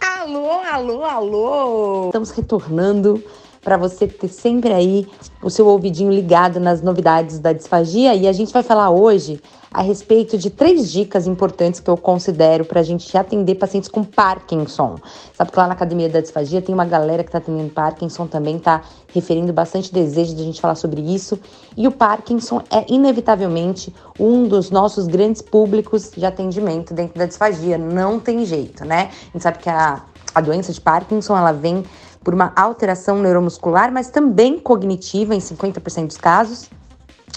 Alô, alô, alô! Estamos retornando para você ter sempre aí o seu ouvidinho ligado nas novidades da disfagia e a gente vai falar hoje a respeito de três dicas importantes que eu considero para a gente atender pacientes com Parkinson. Sabe que lá na Academia da Disfagia tem uma galera que está atendendo Parkinson também, está referindo bastante desejo de a gente falar sobre isso. E o Parkinson é inevitavelmente um dos nossos grandes públicos de atendimento dentro da disfagia. Não tem jeito, né? A gente sabe que a, a doença de Parkinson ela vem por uma alteração neuromuscular, mas também cognitiva em 50% dos casos.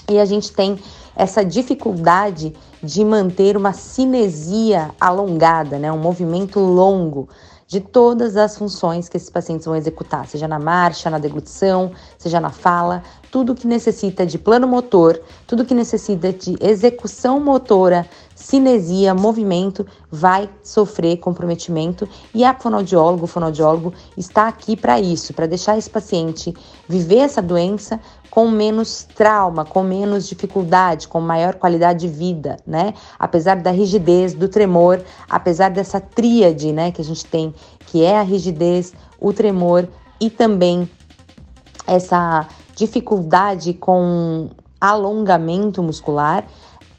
E a gente tem essa dificuldade de manter uma cinesia alongada, né, um movimento longo de todas as funções que esses pacientes vão executar, seja na marcha, na deglutição, seja na fala, tudo que necessita de plano motor, tudo que necessita de execução motora, cinesia, movimento, vai sofrer comprometimento e a fonoaudiólogo, o fonoaudiólogo está aqui para isso, para deixar esse paciente viver essa doença com menos trauma, com menos dificuldade, com maior qualidade de vida, né? Apesar da rigidez, do tremor, apesar dessa tríade, né, que a gente tem, que é a rigidez, o tremor e também essa dificuldade com alongamento muscular,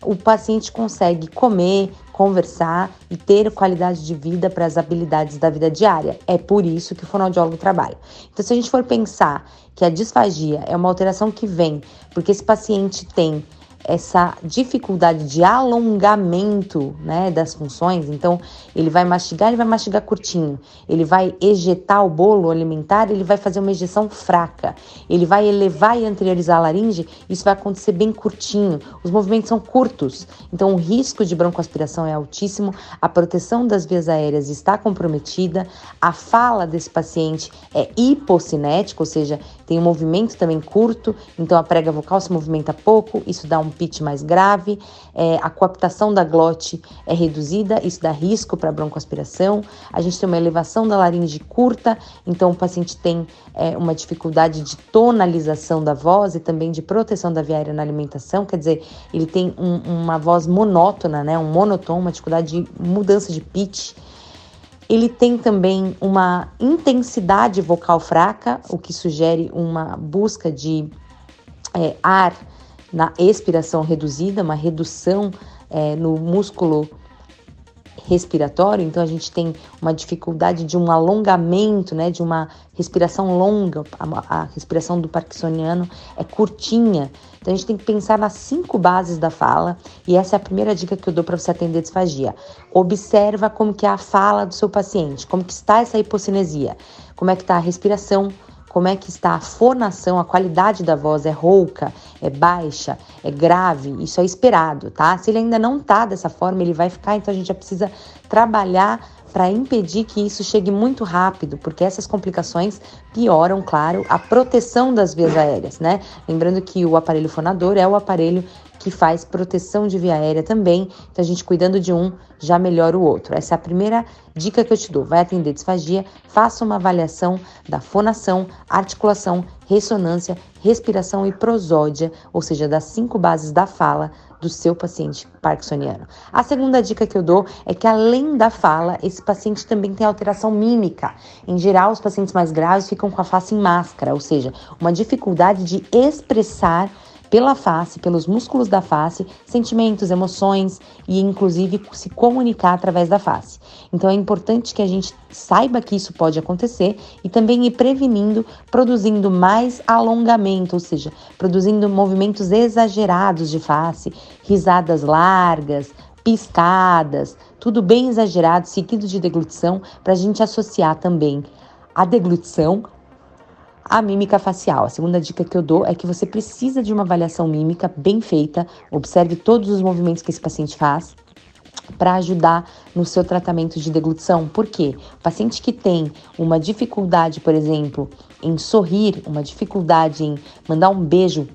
o paciente consegue comer, conversar e ter qualidade de vida para as habilidades da vida diária. É por isso que o fonoaudiólogo trabalha. Então, se a gente for pensar que a disfagia é uma alteração que vem porque esse paciente tem essa dificuldade de alongamento né, das funções. Então, ele vai mastigar, ele vai mastigar curtinho. Ele vai ejetar o bolo alimentar, ele vai fazer uma ejeção fraca. Ele vai elevar e anteriorizar a laringe, isso vai acontecer bem curtinho. Os movimentos são curtos, então o risco de broncoaspiração é altíssimo, a proteção das vias aéreas está comprometida, a fala desse paciente é hipocinética, ou seja, tem um movimento também curto, então a prega vocal se movimenta pouco, isso dá um pitch mais grave, é, a coaptação da glote é reduzida, isso dá risco para broncoaspiração, a gente tem uma elevação da laringe curta, então o paciente tem é, uma dificuldade de tonalização da voz e também de proteção da via aérea na alimentação, quer dizer, ele tem um, uma voz monótona, né, um monotom, uma dificuldade de mudança de pitch, ele tem também uma intensidade vocal fraca, o que sugere uma busca de é, ar na expiração reduzida, uma redução é, no músculo respiratório, então a gente tem uma dificuldade de um alongamento, né, de uma respiração longa, a, a, respiração do parkinsoniano é curtinha. Então a gente tem que pensar nas cinco bases da fala, e essa é a primeira dica que eu dou para você atender disfagia. Observa como que é a fala do seu paciente, como que está essa hipocinesia, como é que está a respiração, como é que está a fonação, a qualidade da voz é rouca, é baixa, é grave, isso é esperado, tá? Se ele ainda não tá dessa forma, ele vai ficar, então a gente já precisa trabalhar para impedir que isso chegue muito rápido, porque essas complicações pioram, claro, a proteção das vias aéreas, né? Lembrando que o aparelho fonador é o aparelho que faz proteção de via aérea também. Então, a gente cuidando de um já melhora o outro. Essa é a primeira dica que eu te dou. Vai atender disfagia, faça uma avaliação da fonação, articulação, ressonância, respiração e prosódia, ou seja, das cinco bases da fala do seu paciente parkinsoniano. A segunda dica que eu dou é que além da fala, esse paciente também tem alteração mímica. Em geral, os pacientes mais graves ficam com a face em máscara, ou seja, uma dificuldade de expressar pela face, pelos músculos da face, sentimentos, emoções e inclusive se comunicar através da face. Então é importante que a gente saiba que isso pode acontecer e também ir prevenindo, produzindo mais alongamento, ou seja, produzindo movimentos exagerados de face, risadas largas, piscadas, tudo bem exagerado, seguido de deglutição, para a gente associar também a deglutição a mímica facial. A segunda dica que eu dou é que você precisa de uma avaliação mímica bem feita, observe todos os movimentos que esse paciente faz para ajudar no seu tratamento de deglutição. Por quê? Paciente que tem uma dificuldade, por exemplo, em sorrir, uma dificuldade em mandar um beijo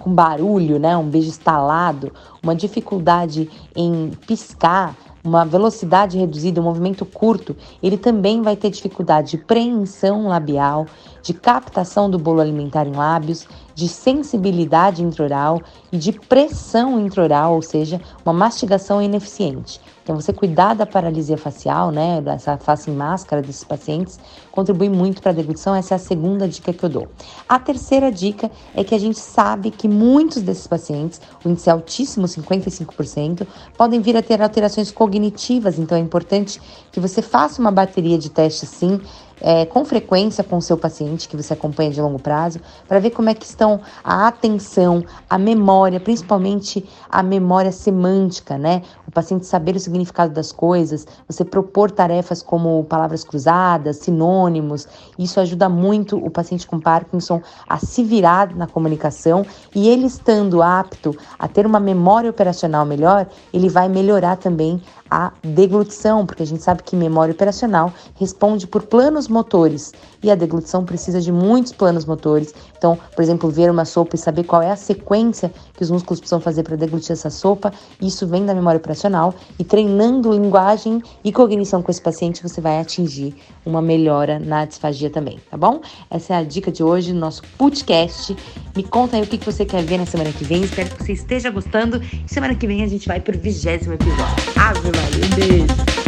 com barulho, né, um beijo estalado, uma dificuldade em piscar, uma velocidade reduzida, um movimento curto, ele também vai ter dificuldade de preensão labial, de captação do bolo alimentar em lábios, de sensibilidade intraoral e de pressão intraoral, ou seja, uma mastigação ineficiente. Então, você cuidar da paralisia facial, né, dessa face em máscara desses pacientes, contribui muito para a deglutição. Essa é a segunda dica que eu dou. A terceira dica é que a gente sabe que muitos desses pacientes, o índice é altíssimo, 55%, podem vir a ter alterações cognitivas. Então, é importante que você faça uma bateria de testes, sim, é, com frequência com o seu paciente que você acompanha de longo prazo, para ver como é que estão a atenção, a memória, principalmente a memória semântica, né? O paciente saber o significado das coisas, você propor tarefas como palavras cruzadas, sinônimos, isso ajuda muito o paciente com Parkinson a se virar na comunicação e ele estando apto a ter uma memória operacional melhor, ele vai melhorar também a deglutição, porque a gente sabe que memória operacional responde por planos motores e a deglutição precisa de muitos planos motores. Então, por exemplo, ver uma sopa e saber qual é a sequência que os músculos precisam fazer para deglutir essa sopa, isso vem da memória operacional e treinando linguagem e cognição com esse paciente, você vai atingir uma melhora na disfagia também, tá bom? Essa é a dica de hoje no nosso podcast. Me conta aí o que você quer ver na semana que vem. Espero que você esteja gostando. Semana que vem a gente vai pro vigésimo episódio. Ave Maria, um!